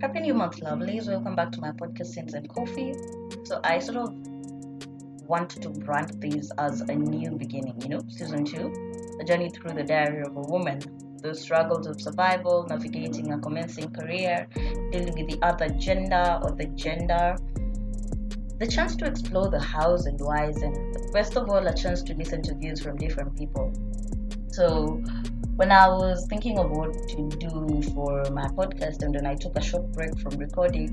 Happy New Month, lovelies. Welcome back to my podcast, Sense and Coffee. So, I sort of want to brand this as a new beginning, you know, season two, a journey through the diary of a woman, the struggles of survival, navigating a commencing career, dealing with the other gender or the gender, the chance to explore the hows and whys, and best of all, a chance to listen to views from different people. So, when I was thinking of what to do for my podcast and then I took a short break from recording,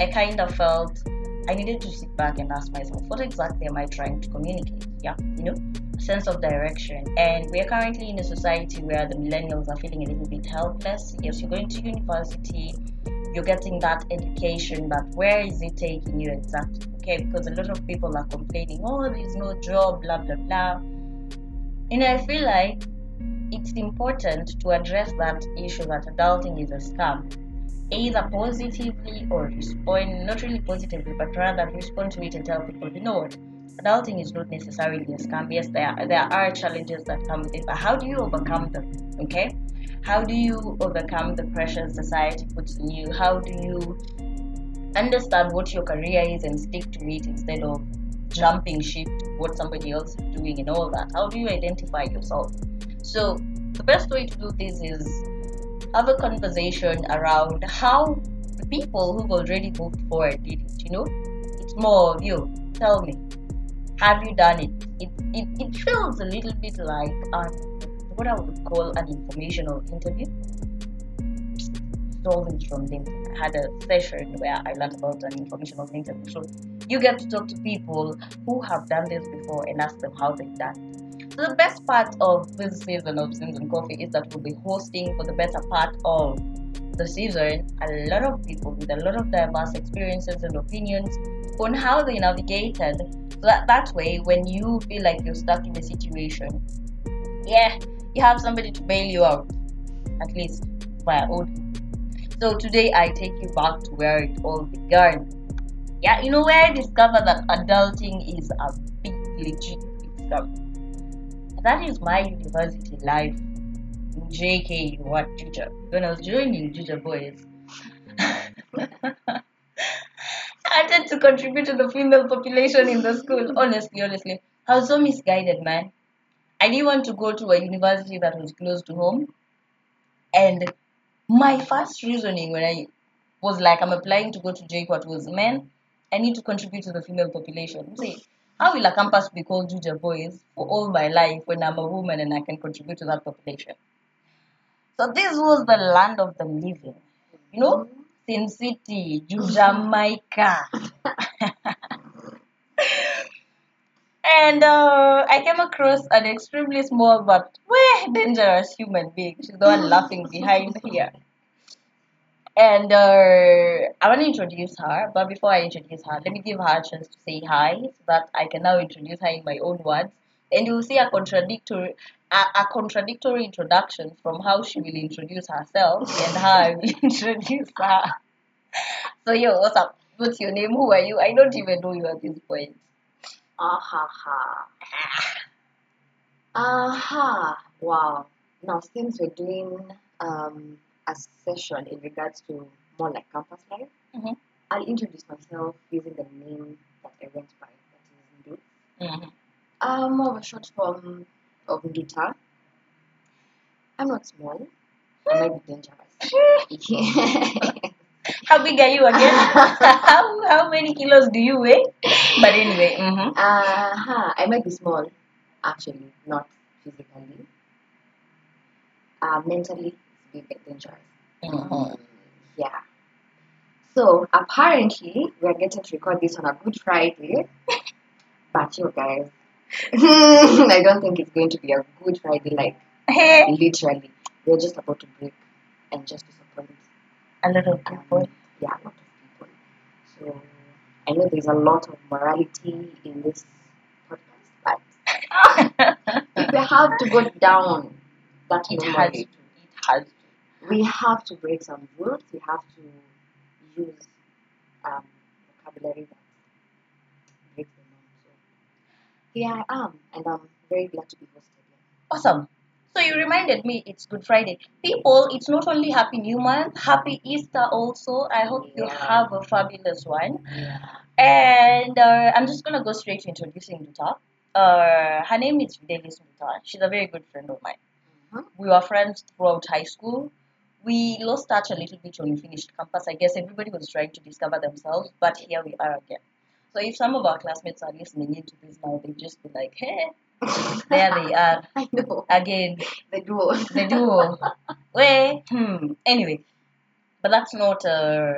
I kind of felt I needed to sit back and ask myself, what exactly am I trying to communicate? Yeah, you know, sense of direction. And we are currently in a society where the millennials are feeling a little bit helpless. Yes, you're going to university, you're getting that education, but where is it taking you exactly? Okay, because a lot of people are complaining, oh, there's no job, blah, blah, blah. And I feel like it's important to address that issue that adulting is a scam either positively or respond not really positively but rather respond to it and tell people you know what? Adulting is not necessarily a scam. Yes there are, there are challenges that come with it but how do you overcome them? Okay? How do you overcome the pressures society puts on you? How do you understand what your career is and stick to it instead of jumping ship to what somebody else is doing and all that? How do you identify yourself so the best way to do this is have a conversation around how the people who've already moved forward did it. You know, it's more of you. Tell me, have you done it? It it, it feels a little bit like um, what I would call an informational interview. Stories from LinkedIn. I had a session where I learned about an informational interview. So you get to talk to people who have done this before and ask them how they've done the best part of this season of and Coffee is that we'll be hosting for the better part of the season a lot of people with a lot of diverse experiences and opinions on how they navigated. So that, that way, when you feel like you're stuck in a situation, yeah, you have somebody to bail you out, at least via audio. So today I take you back to where it all began. Yeah, you know where I discovered that adulting is a big legit scam. That is my university life in JKUAT Juja. When I was joining Juja Boys, I wanted to contribute to the female population in the school. Honestly, honestly. I was so misguided, man. I didn't want to go to a university that was close to home. And my first reasoning when I was like, I'm applying to go to JKUAT was, man, I need to contribute to the female population. See, how will a campus be called Juja Boys for all my life when I'm a woman and I can contribute to that population? So this was the land of the living. You know, Sin City, Jamaica. and uh, I came across an extremely small but way dangerous human being. She's the one laughing behind here. And uh, I want to introduce her, but before I introduce her, let me give her a chance to say hi so that I can now introduce her in my own words. And you will see a contradictory a, a contradictory introduction from how she will introduce herself and how I will introduce her. So yo, what's up? What's your name? Who are you? I don't even know you at this point. Ah ha ha. Ah ha. Wow. Now since we're doing um a session in regards to more like campus life, Mhm. I'll introduce myself using the name that I went by, that is Ndu. Mm-hmm. Um, more of a short form of Nduta. I'm not small. I might be dangerous. How big are you again? how, how many kilos do you weigh? But anyway, mm-hmm. Uh-huh. I might be small, actually, not physically. Uh, mentally, bit dangerous. Mhm. Yeah. So apparently, we're getting to record this on a Good Friday. but you guys, I don't think it's going to be a Good Friday, like literally. We're just about to break and just disappoint a lot of um, people. yeah, a lot of people. So I know there's a lot of morality in this podcast, but if we have to go down that It has to. It has to. We have to break some rules. We have to use um, vocabulary that breaks the norm. So here I am, and I'm very glad to be hosted here. Awesome. So you reminded me it's Good Friday. People, it's not only Happy New Month, Happy Easter also. I hope you have a fabulous one. Yeah. And uh, I'm just gonna go straight to introducing Nduta. Uh, her name is Fidelis Nduta. She's a very good friend of mine. Mhm. We were friends throughout high school. We lost touch a little bit when we finished campus. I guess everybody was trying to discover themselves, but here we are again. So if some of our classmates are listening into this now, they just be like, "Hey, there they are I know. again." The duo. The duo. Way. Hmm. Anyway, but that's not uh,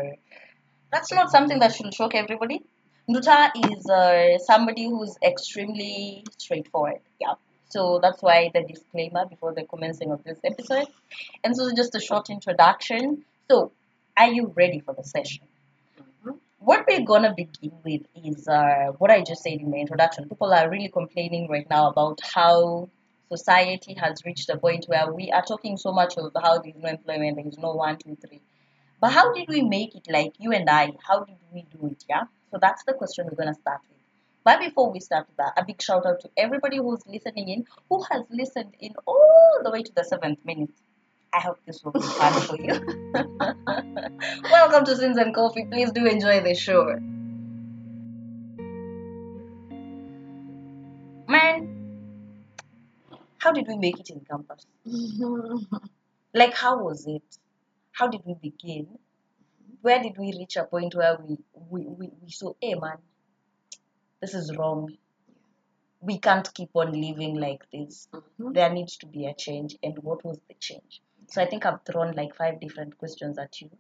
that's not something that should shock everybody. Nduta is uh, somebody who's extremely straightforward. Yeah. So that's why the disclaimer before the commencing of this episode. And so just a short introduction. So, are you ready for the session? Mhm. What we're gonna begin with is uh, what I just said in the introduction. People are really complaining right now about how society has reached a point where we are talking so much of how there is no employment, there is no one, two, three. But how did we make it like you and I? How did we do it? Yeah. So that's the question we're gonna start with. But before we start that, a big shout out to everybody who's listening in, who has listened in all the way to the seventh minute. I hope this will be fun for you. Welcome to Sins and Coffee. Please do enjoy the show. Man, how did we make it in campus? Like, how was it? How did we begin? Where did we reach a point where we, we, we, we saw, hey man, this is wrong. We can't keep on living like this. Mhm. There needs to be a change. And what was the change? So I think I've thrown like five different questions at you.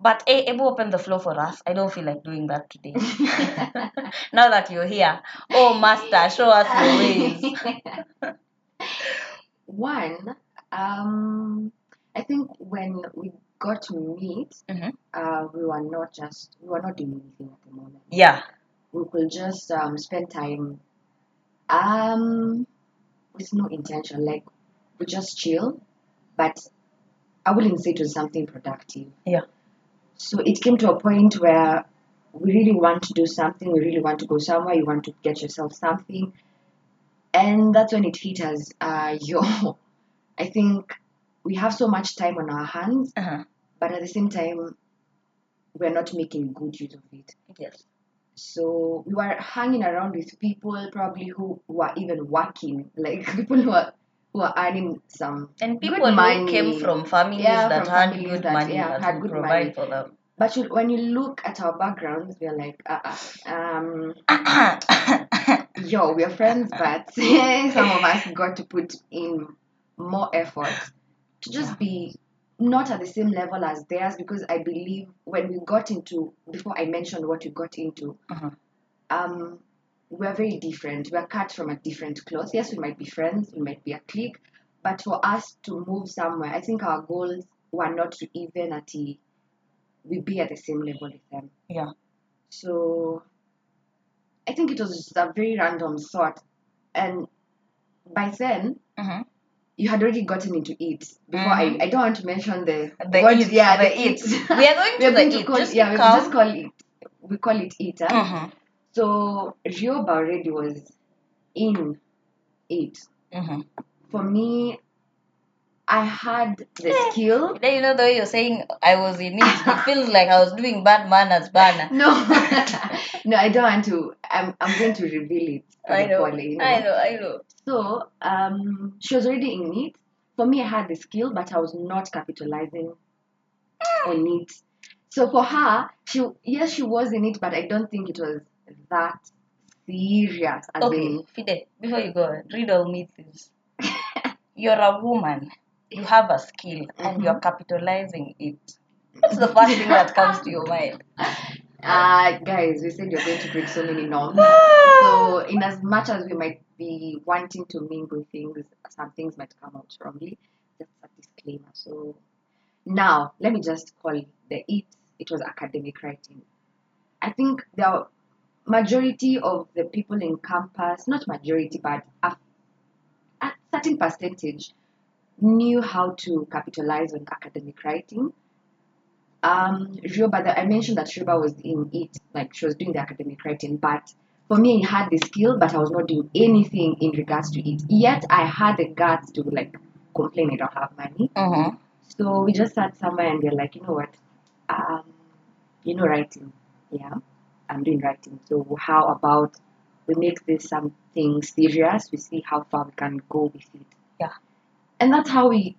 But hey, Ebu open the floor for us. I don't feel like doing that today. now that you're here. Oh master, show us your ways. One, um, I think when we got to meet, Mhm. uh, we were not just we were not doing anything at the moment. Yeah. We could just um, spend time, um, with no intention. Like we just chill, but I wouldn't say it was something productive. Yeah. So it came to a point where we really want to do something. We really want to go somewhere. You want to get yourself something, and that's when it hit us. Uh, yo, I think we have so much time on our hands, Uh-huh. but at the same time, we're not making good use of it. Yes. So we were hanging around with people probably who were even working, like people who are who are earning some. And Good people who money. came from families Yeah, that from had families good that, money yeah, that had good provide money. for them. But you, when you look at our backgrounds, we're like, uh, uh, um, yo, we're friends, but some of us got to put in more effort to just be not at the same level as theirs because I believe when we got into before I mentioned what we got into, Mhm. um, we're very different. We're cut from a different cloth. Yes, we might be friends, we might be a clique, but for us to move somewhere, I think our goals were not to even at the, we be at the same level with them. Yeah. So I think it was just a very random thought. And by then, Mhm. You had already gotten into it. Before I, Mhm. I don't want to mention the, The what- it, yeah, the the it. it. We are going to are going to it. call Just yeah, we just call it we call it it. Huh? Mhm. So Rioba already was in it. Mhm. For me, I had the Eh. skill. Then you know the way you're saying I was in it. It feels like I was doing bad manners, banner. No, no, I don't want to. I'm, I'm going to reveal it. I know, you I know, I know. So, um, she was already in it. For me, I had the skill, but I was not capitalizing on it. So for her, she yes, she was in it, but I don't think it was that serious. As Okay, in, Fide, before you go, riddle me this. You're a woman, you have a skill, and you're capitalizing it. What's the first thing that comes to your mind? Uh, guys, we said you're going to break so many norms. So, in as much as we might be wanting to mingle things, some things might come out wrongly. That's a disclaimer. So, now let me just call it the it. It was academic writing. I think the majority of the people in campus, not majority, but a, a certain percentage, knew how to capitalize on academic writing. Um, Rioba, the, I mentioned that Rioba was in it, like she was doing the academic writing, but for me, I had the skill, but I was not doing anything in regards to it. Yet I had the guts to like complain I don't have money. Mm-hmm. So we just sat somewhere and we're like, you know what? Um, you know writing. Yeah. I'm doing writing. So how about we make this something serious? We see how far we can go with it. Yeah. And that's how we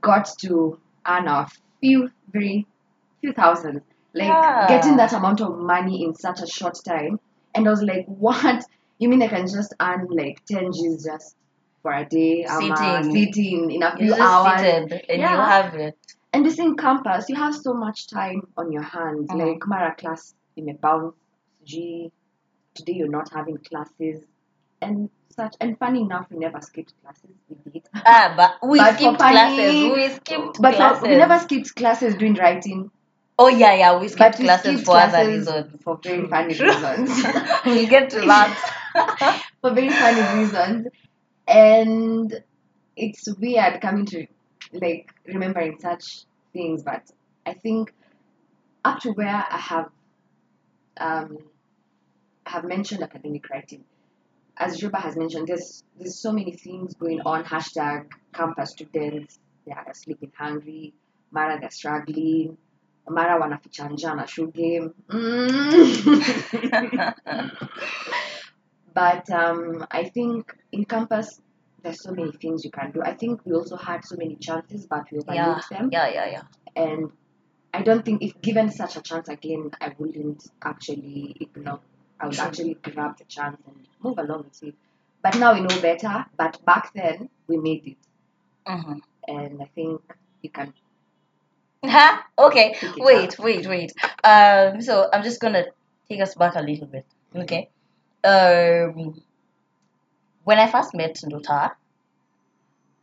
got to earn our few very few thousand. Like Yeah. getting that amount of money in such a short time. And I was like, what? You mean I can just earn like 10 G's just for a day? Sitting. sitting in a You few just hours seated and you Yeah. have it. and this in campus you have so much time on your hands Mhm. like mara class imebounce G today you're not having classes and such and funny enough we never skipped classes we did Ah, but we But skipped funny- classes. We skipped classes. but classes. we never skipped classes doing writing Oh yeah, yeah, we but skipped we classes skipped for other reasons. for very funny reasons we'll get to that. for very funny reasons and it's weird coming to like remembering such things but i think up to where i have um have mentioned academic writing as Juba has mentioned there's there's so many things going on hashtag campus students they are sleeping hungry mara they're struggling mara wanaficha njaa na shoe game mm. But um, I think in campus, there's so many things you can do. I think we also had so many chances, but we yeah, them. yeah, yeah, yeah. And I don't think if given such a chance again, I wouldn't actually ignore. I would actually grab the chance and move along with it. But now we know better. But back then, we made it. Mm-hmm. And I think you can. Huh? Okay. Wait, wait, wait. Um, so I'm just gonna take us back a little bit. Okay. Um, when I first met Nduta,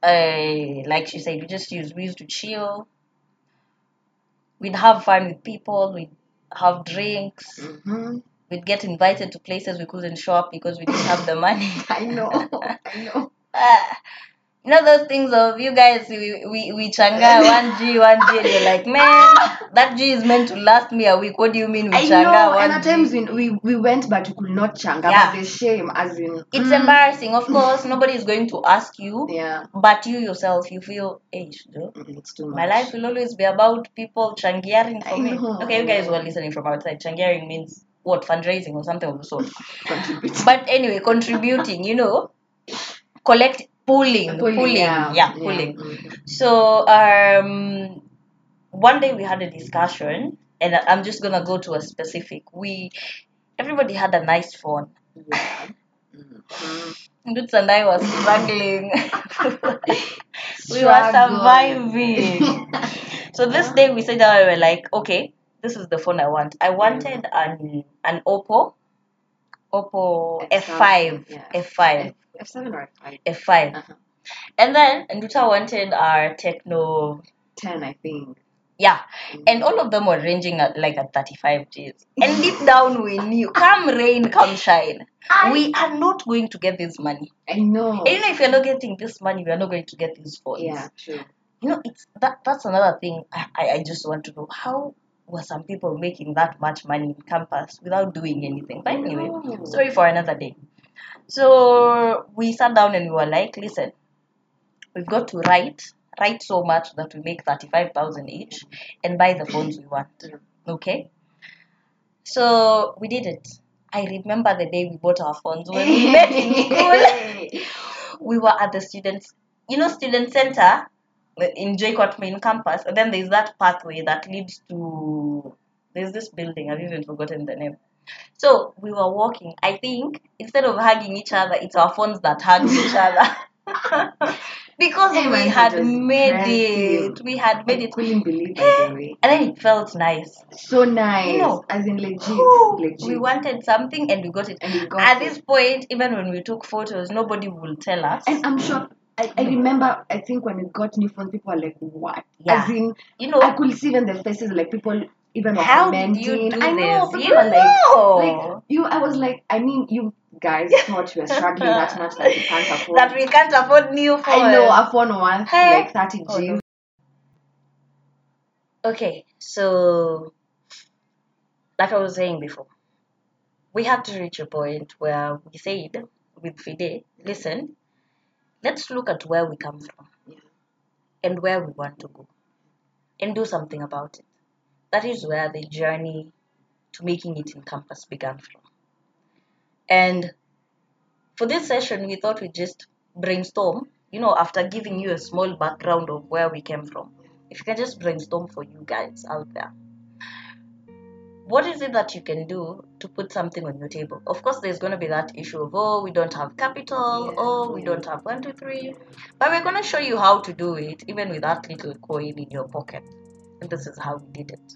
I like she said, we just used we used to chill. We'd have fun with people. We'd have drinks. hmm We'd get invited to places we couldn't show up because we didn't have the money. I know. I know. Ah, you know those things of you guys we we, we changa one G one G and you're like man that G is meant to last me a week. What do you mean we I changa know, one and at G? times we, we, we went, but we could not changa. Yeah. But the shame, as in, It's mm, embarrassing, of course. Nobody is going to ask you, Yeah, but you yourself you feel, hey, Shdo, mm, it's too much. my life will always be about people changiaring for me. Okay, you guys who are listening from outside, changiaring means what fundraising or something of the sort. But anyway, contributing, you know, collect pulling, pulling, yeah, pulling. mm. So um, one day we had a discussion, and I'm just gonna go to a specific. We everybody had a nice phone. Yeah. And I was struggling. we were surviving. so this day we sat down and we were like, okay, this is the phone I want. I wanted an an Oppo, Oppo F5, Yeah. F5, F seven or F five? F5, Uh-huh. and then Nduta wanted our Tecno. Ten, I think. Yeah, and all of them were ranging at like at 35 Gs. And deep down we knew, come rain, come shine, I- we are not going to get this money. I know. And you know, if you're not getting this money, we are not going to get these phones. Yeah, true. You know, it's that that's another thing I, I I just want to know. How were some people making that much money in campus without doing anything? But anyway, sorry for another day. So we sat down and we were like, listen, we've got to write, write so much that we make 35,000 each and buy the phones we want. Okay? So we did it. I remember the day we bought our phones when we met in school. We were at the students, you know, student center in JKUAT main campus, and then there's that pathway that leads to there's this building. I've even forgotten the name. So we were walking. I think instead of hugging each other, it's our phones that hug each other. because Hey, we had made it. We had made I it. couldn't believe the eh, way. And then it felt nice. So nice. You know, as in legit. Legit. we wanted something and we got it. and we got At it. this point, even when we took photos, nobody will tell us. And I'm sure I, I hmm. remember I think when we got new phones, people were like, What? Yeah. As in you know, I could see even the faces like people even were How did commenting. you do I know this? people You were like, know. like you I was like, I mean you guys thought we were struggling that much that we can't afford that we can't afford new phones. I know a phone worth Hey. like 30 Oh, no. Okay, so like I was saying before, we had to reach a point where we said with Fide, listen, let's look at where we come from Yeah. and where we want to go and do something about it. That is where the journey to making it in campus began from. And for this session, we thought we'd just brainstorm, you know, after giving you a small background of where we came from. If you can just brainstorm for you guys out there. What is it that you can do to put something on your table? Of course, there's going to be that issue of, oh, we don't have capital, Yeah, oh, we don't have one, two, three. But we're going to show you how to do it, even with that little coin in your pocket. And this is how we did it.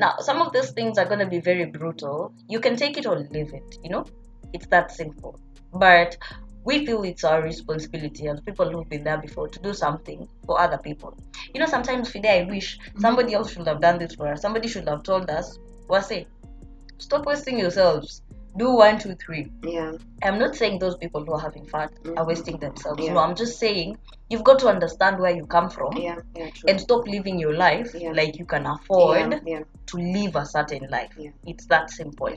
Now, some of these things are going to be very brutal. You can take it or leave it, you know? It's that simple. But we feel it's our responsibility as people who've been there before to do something for other people. You know, sometimes Fide, I wish mm-hmm. somebody else should have done this for us. Somebody should have told us, Wase, stop wasting yourselves. Do one, two, three. Yeah. I'm not saying those people who are having fun are Mhm. wasting themselves. Yeah. No, I'm just saying you've got to understand where you come from Yeah. Yeah. And stop living your life Yeah. like you can afford to live a certain life. Yeah. It's that simple.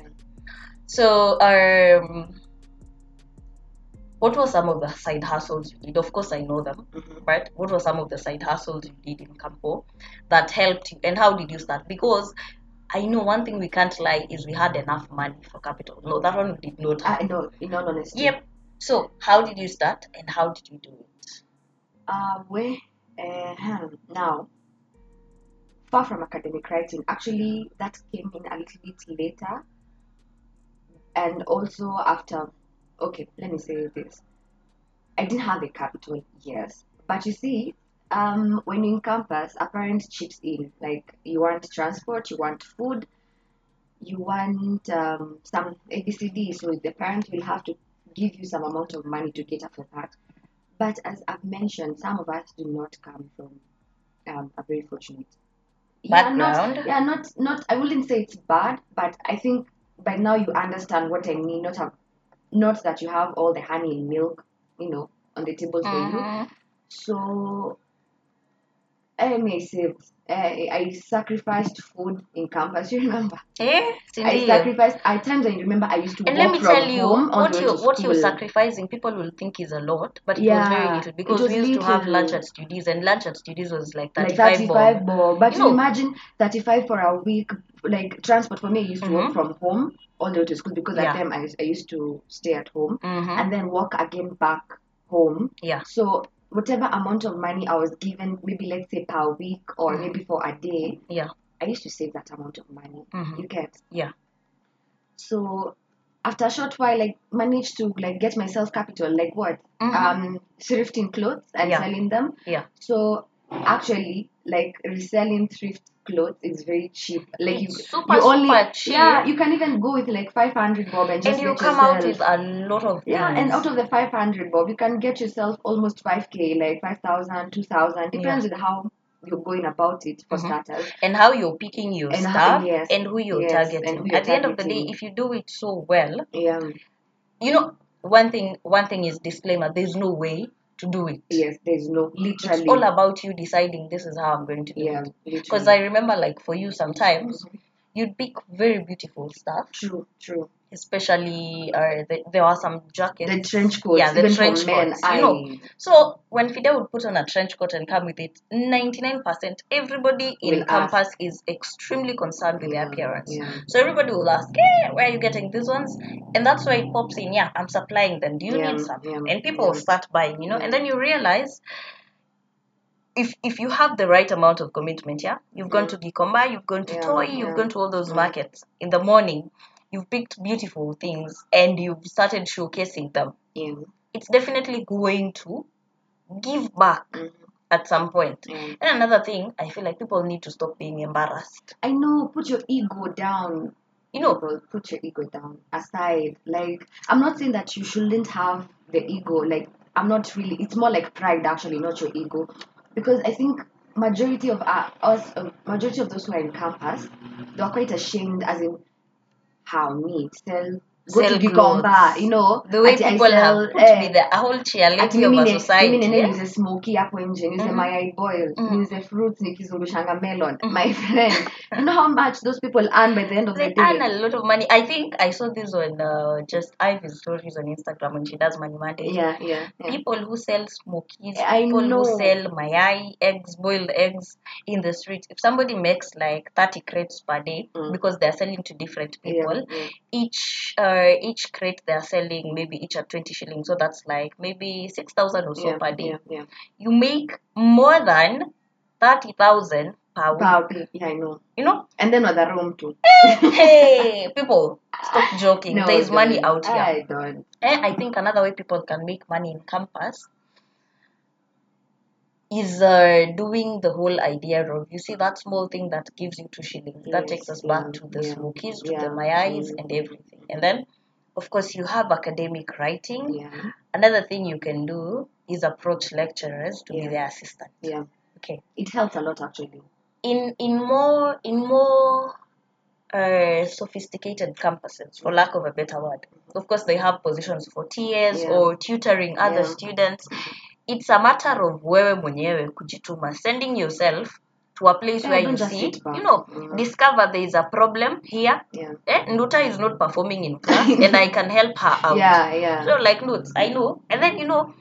So, um, what were some of the side hustles you did? Of course, I know them, Mhm. right? What were some of the side hustles you did in Campo that helped you, and how did you start? Because I know one thing we can't lie is we had enough money for capital. No, that one we did not. I know. In all honesty. Yep. So, how did you start, and how did you do it? Uh, where, uh, now, far from academic writing, actually, that came in a little bit later. And also after, okay, let me say this. I didn't have a capital, yes. But you see, um, when you're in campus, a parent chips in. Like, you want transport, you want food, you want um, some ABCD. So the parent will have to give you some amount of money to cater for that. But as I've mentioned, some of us do not come from um, a very fortunate Yeah, Background. not, yeah, not not. I wouldn't say it's bad, but I think by now you understand what I mean. Not have, not that you have all the honey and milk, you know, on the table for you. Mhm. So I may I, I sacrificed food in campus. You remember? Eh? I sacrificed. At times I remember I used to And walk let me from tell you, home all what the way you to what you're school. sacrificing, people will think is a lot, but it was very little it because was we used to have little. lunch at studies, and lunch at studies was like like 35 35 bob. bob. But You you, know- imagine 35 for a week. Like transport for me, I used to Mhm. walk from home all the way to school because Yeah. at time I, I used to stay at home hmm and then walk again back home. Yeah. So whatever amount of money I was given, maybe let's say per week or Mhm. maybe for a day, Yeah. I used to save that amount of money. Mhm. You get. Yeah. So after a short while, I managed to like get myself capital. Like what? Mhm. Um, thrifting clothes and Yeah. selling them. Yeah. So actually, like reselling thrift clothes is very cheap. Like you, It's super, you only super cheap. yeah, you can even go with like five hundred bob and just and you get come yourself. out with a lot of things. yeah, and out of the 500 bob, you can get yourself almost 5k, like 5,000, 2,000, depends on how you're going about it for Mhm. starters. and how you're picking your And how- stuff yes, and who you're yes, targeting. who you're At the end of the day, if you do it so well, Yeah, you know, one thing one thing is disclaimer, there's no way to do it. yes, there's no, literally. It's all about you deciding this is how I'm going to do yeah, it. Because I remember, like, for you, sometimes mm-hmm. you'd pick very beautiful stuff, True, true. Especially uh, the, there are some jackets. The trench coats, Yeah, the trench coats. I, You know, so when Fide would put on a trench coat and come with it, 99% everybody in Will ask. campus is extremely concerned with their appearance. yeah. So everybody will ask, hey, where are you getting these ones? And that's why it pops in, yeah, I'm supplying them. Do you Yeah, need some? yeah, and people will start buying, you know, Yeah. and then you realize if if you have the right amount of commitment, yeah, you've gone to Gikomba, you've gone to Yeah, Toi, yeah. you've gone to all those Yeah. markets in the morning, you've picked beautiful things and you've started showcasing them. Yeah, It's definitely going to give back mhm, at some point. yeah. And another thing, I feel like people need to stop being embarrassed. I know, put your ego down. You know, people put your ego down aside like i'm not saying that you shouldn't have the ego like i'm not really it's more like pride actually not your ego because i think majority of uh, us uh, majority of those who are in campus they're quite ashamed as in how me sell go to Gikomba, you know. the way ati I people sell, have put eh, me there a whole mimi of a mimi society yeah? niuze smoky hapo nje niuze Mhm. mayai boil Mhm. niuze fruits nikizungushanga melon Mhm. my friend you know how much those people earn by the end of they the day They earn a lot of money i think i saw this on uh, just ivy's stories on instagram when she does money mondays yeah yeah, yeah. people who sell smokies, I people know. who sell mayai, eggs, boiled eggs in the street. If somebody makes like 30 crates per day Mm. because they're selling to different Yeah, people, yeah. each uh, each crate they're selling maybe each at 20 shillings. So that's like maybe 6,000 or so yeah, per day. yeah, yeah. You make more than 30,000 per week. Yeah, I know. You know? And then the room too. hey, people, stop joking. No, There's money out here. I don't. And I think another way people can make money in campus is uh, doing the whole idea of you see that small thing that gives you two shillings that takes us yeah, back to the yeah, smokies to yeah, the mayais mm. and everything and then of course you have academic writing Yeah, another thing you can do is approach lecturers to be their assistant yeah. okay It helps a lot actually. in in more in more uh, sophisticated campuses, for lack of a better word. Of course, they have positions for TAs Yeah. or tutoring other Yeah. students. It's a matter of wewe mwenyewe kujituma, sending yourself to a place Yeah, where you see, you know, Mm. discover there is a problem here. Yeah. Eh, Nduta is not performing in class, and I can help her out. Yeah, yeah. So, like, Nduts, I know, and then you know,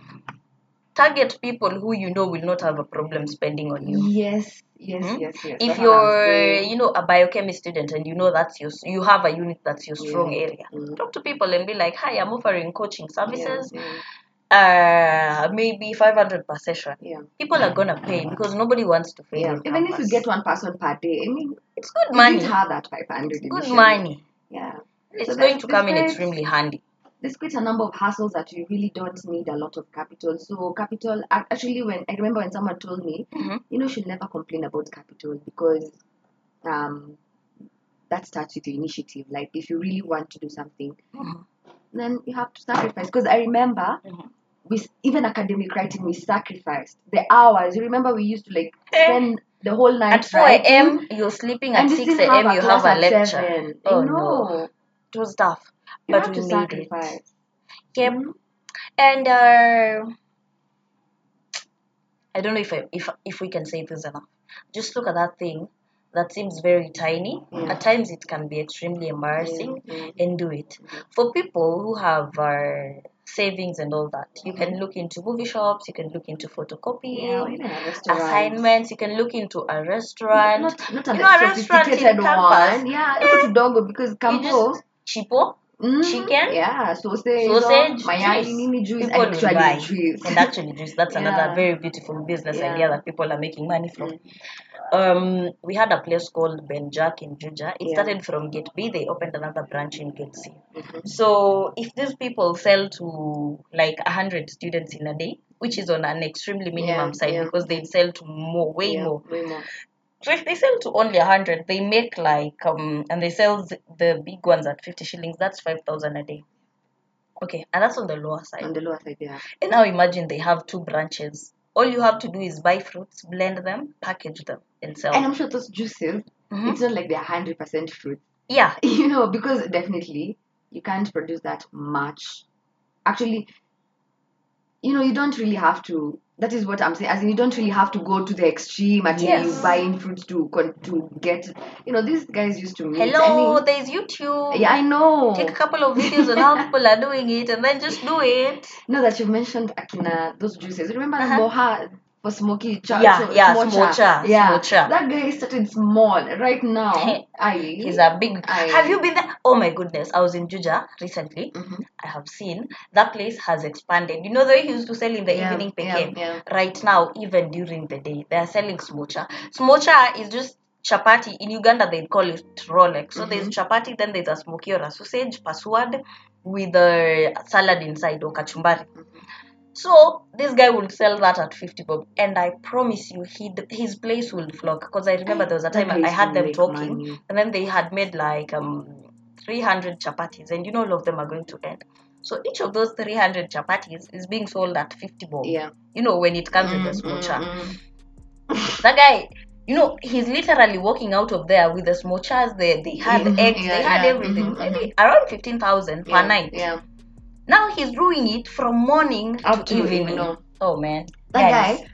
target people who you know will not have a problem spending on you Yes, yes, Mhm. yes, yes. if That's you're you know a biochemist student and you know that's your you have a unit that's your strong Yeah. area Mm. talk to people and be like hi i'm offering coaching services Yeah, uh maybe 500 per session yeah, people are gonna pay because nobody wants to fail yeah. Even if you get one person per day, I mean, it's good you money have that 500 good initially. money Yeah. it's So going to come in extremely handy there's quite a number of hassles that you really don't need a lot of capital. So capital actually when I remember when someone told me, Mhm. you know, you should never complain about capital because um that starts with your initiative. Like if you really want to do something, Mhm. then you have to sacrifice. Because I remember Mhm. We even academic writing we sacrificed the hours. You remember we used to like spend the whole night at 4 a.m you're sleeping at 6 a.m you have a lecture. Oh, no. it was tough You but have we to made it sacrifice. yep Mhm. and uh, I don't know if I, if if we can say this enough. Just look at that thing that seems very tiny. Yeah. At times it can be extremely embarrassing, Yeah, yeah. and do it. For people who have uh, savings and all that, you can mm-hmm. look into movie shops. You can look into photocopying. Yeah. Assignments. You can look into a restaurant. Not, not You a know, a restaurant in sophisticated campus. one. Yeah, it's kidogo because You Campo. just cheapo Mm, chicken, Yeah, sausage. sausage, mayai, juice. juice, People and actually buy. juice. and actually juice. That's another very beautiful business Yeah. idea that people are making money from. Mm. Um, we had a place called Ben Jack in Juja. It Yeah. started from Gate B. They opened another branch in Gate C. Mhm. So if these people sell to like hundred students in a day, which is on an extremely minimum Yeah, side yeah. because they sell to more, way Yeah, more. Way more. So if they sell to only hundred, they make like um, and they sell the big ones at fifty shillings. That's five thousand a day. Okay, and that's on the lower side. On the lower side, yeah. And now imagine they have two branches. All you have to do is buy fruits, blend them, package them, and sell. And I'm sure those juices, Mhm. it's not like they're 100% fruit. yeah, You know, because definitely you can't produce that much. Actually, you know, you don't really have to. That is what I'm saying. As in, you don't really have to go to the extreme until Yes. you buying fruits to to get. You know, these guys used to meet. hello, I mean, there's YouTube. yeah, I know. Take a couple of videos on how people are doing it, and then just do it. No, that you mentioned Akina, those juices. Remember Uh-huh. Moha for smoky cha- Yeah, cho- yeah, smocha? smocha, Yeah, smocha. that guy is started small. Right now, I He's a big. I- Have you been there? Oh my goodness! I was in Juja recently. Mhm. I have seen that place has expanded. You know the way he used to sell in the Yeah, evening peke. yeah. Right now, even during the day, they are selling smocha. Smocha is just chapati. In Uganda, they call it Rolex. So there's Mm-hmm. chapati, then there's a smoky or a sausage, password with a salad inside or kachumbari. Mm-hmm. So this guy would sell that at 50 bob, and I promise you, he his place will flock. Because I remember there was a time I had them talking, money. and then they had made like um 300 chapatis, and you know all of them are going to end. So each of those 300 chapatis is being sold at 50 bob. Yeah. You know when it comes in the Mm, smocha. mm, mm. That guy, you know, he's literally walking out of there with the smochas. They they had Mhm, eggs, yeah, they had yeah, everything. mhm, Maybe around fifteen thousand per night. Yeah. Now he's doing it from morning Up to, to evening. Oh man, That Guys, guy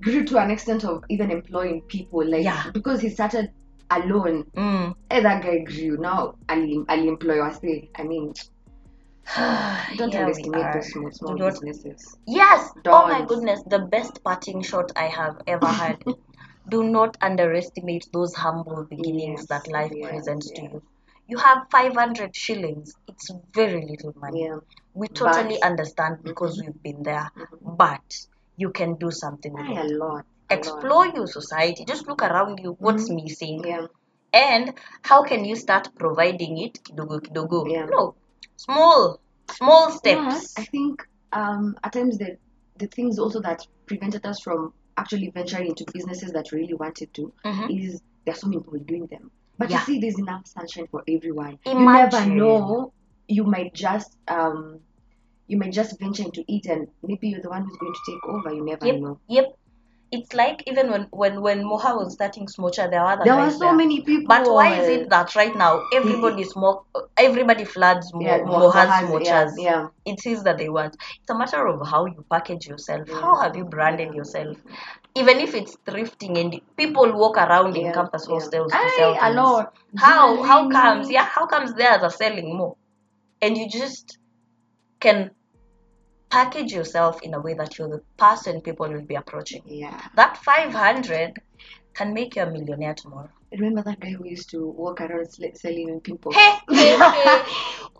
grew to an extent of even employing people, like Yeah. because he started alone. Mm. Eh, that guy grew. Now I'll, I'll employ I say. I mean, don't Here underestimate those small, small businesses. Yes. Oh my goodness, the best parting shot I have ever had. Do not underestimate those humble beginnings Yes, that life yes, presents to you. You have 500 shillings. It's very little money. Yeah. We totally But- understand because Mhm. we've been there. Mhm. But you can do something with a it. lot. Explore your society. Just look around you. What's missing? Yeah. And how can you start providing it kidogo kidogo? Yeah. No. Small, small steps. I think um, at times the the things also that prevented us from actually venturing into businesses that we really wanted to Mhm. is there are so many people doing them. But Yeah. you see, there's enough sunshine for everyone. You never know. You might just um, you might just venture into it, and maybe you're the one who's going to take over. You never Yep, know. yep. It's like even when when when Moha was starting Smocha, there were other There were so there. many people. But why is it that right now everybody smoke, everybody floods Mo, Yeah, Moha's Smochas? yeah, yeah. It is that they want. It's a matter of how you package yourself. How have you branded yourself? Even if it's thrifting and people walk around in campus yeah. hostels to sell a things. lot. How how comes yeah how comes theirs are selling more, and you just can package yourself in a way that you're the person people will be approaching. Yeah. That five hundred can make you a millionaire tomorrow. Remember that guy who used to walk around selling people? Hey, hey, hey.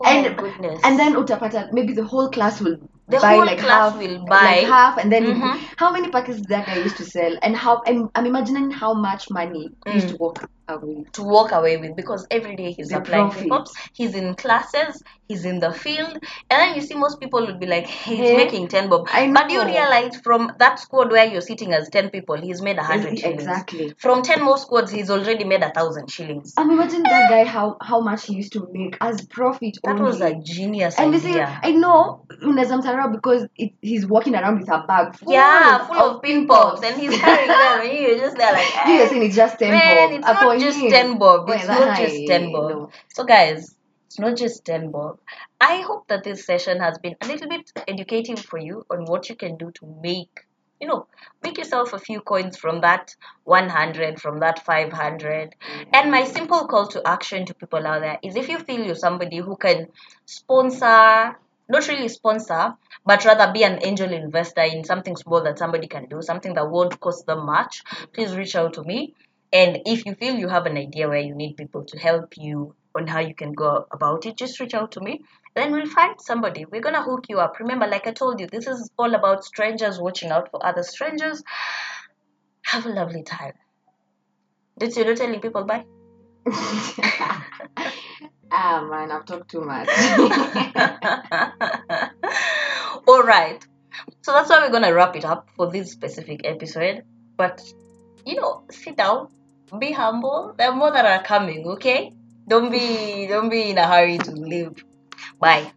Oh And- goodness. And then utapata, maybe the whole class will The buy whole like class half, will buy. like half, and then Mhm. how many packets that guy used to sell, and how I'm, I'm imagining how much money he used Mm. to walk away. to walk away with because every day he's The applying profit. hops, he's in classes, he's in the field, and then you see most people would be like, he's Hey, making 10 bob. I But you realize from that squad where you're sitting as 10 people, he's made a 100 shillings. Exactly. From 10 more squads, he's already made a thousand shillings. I'm imagining that guy how how much he used to make as profit That only. was a genius and you see. I know unaweza mtarau because it, he's walking around with a bag full yeah, full of pin pin pops, and he's carrying them, and you're just there like, You eh. are saying it's just ten bob. Just 10 bob. It's not just 10 bob. So, guys, it's not just 10 bob. I hope that this session has been a little bit educative for you on what you can do to make, you know, make yourself a few coins from that 100, from that 500. And my simple call to action to people out there is if you feel you're somebody who can sponsor, not really sponsor, but rather be an angel investor in something small that somebody can do, something that won't cost them much, please reach out to me. And if you feel you have an idea where you need people to help you on how you can go about it, just reach out to me. Then we'll find somebody. We're gonna hook you up. Remember, like I told you, this is all about strangers watching out for other strangers. Have a lovely time. Did you not telling people bye? ah man, I've talked too much. all right. So that's why we're gonna wrap it up for this specific episode. But you know, sit down, be humble. There are more that are coming. Okay, don't be don't be in a hurry to leave. Bye.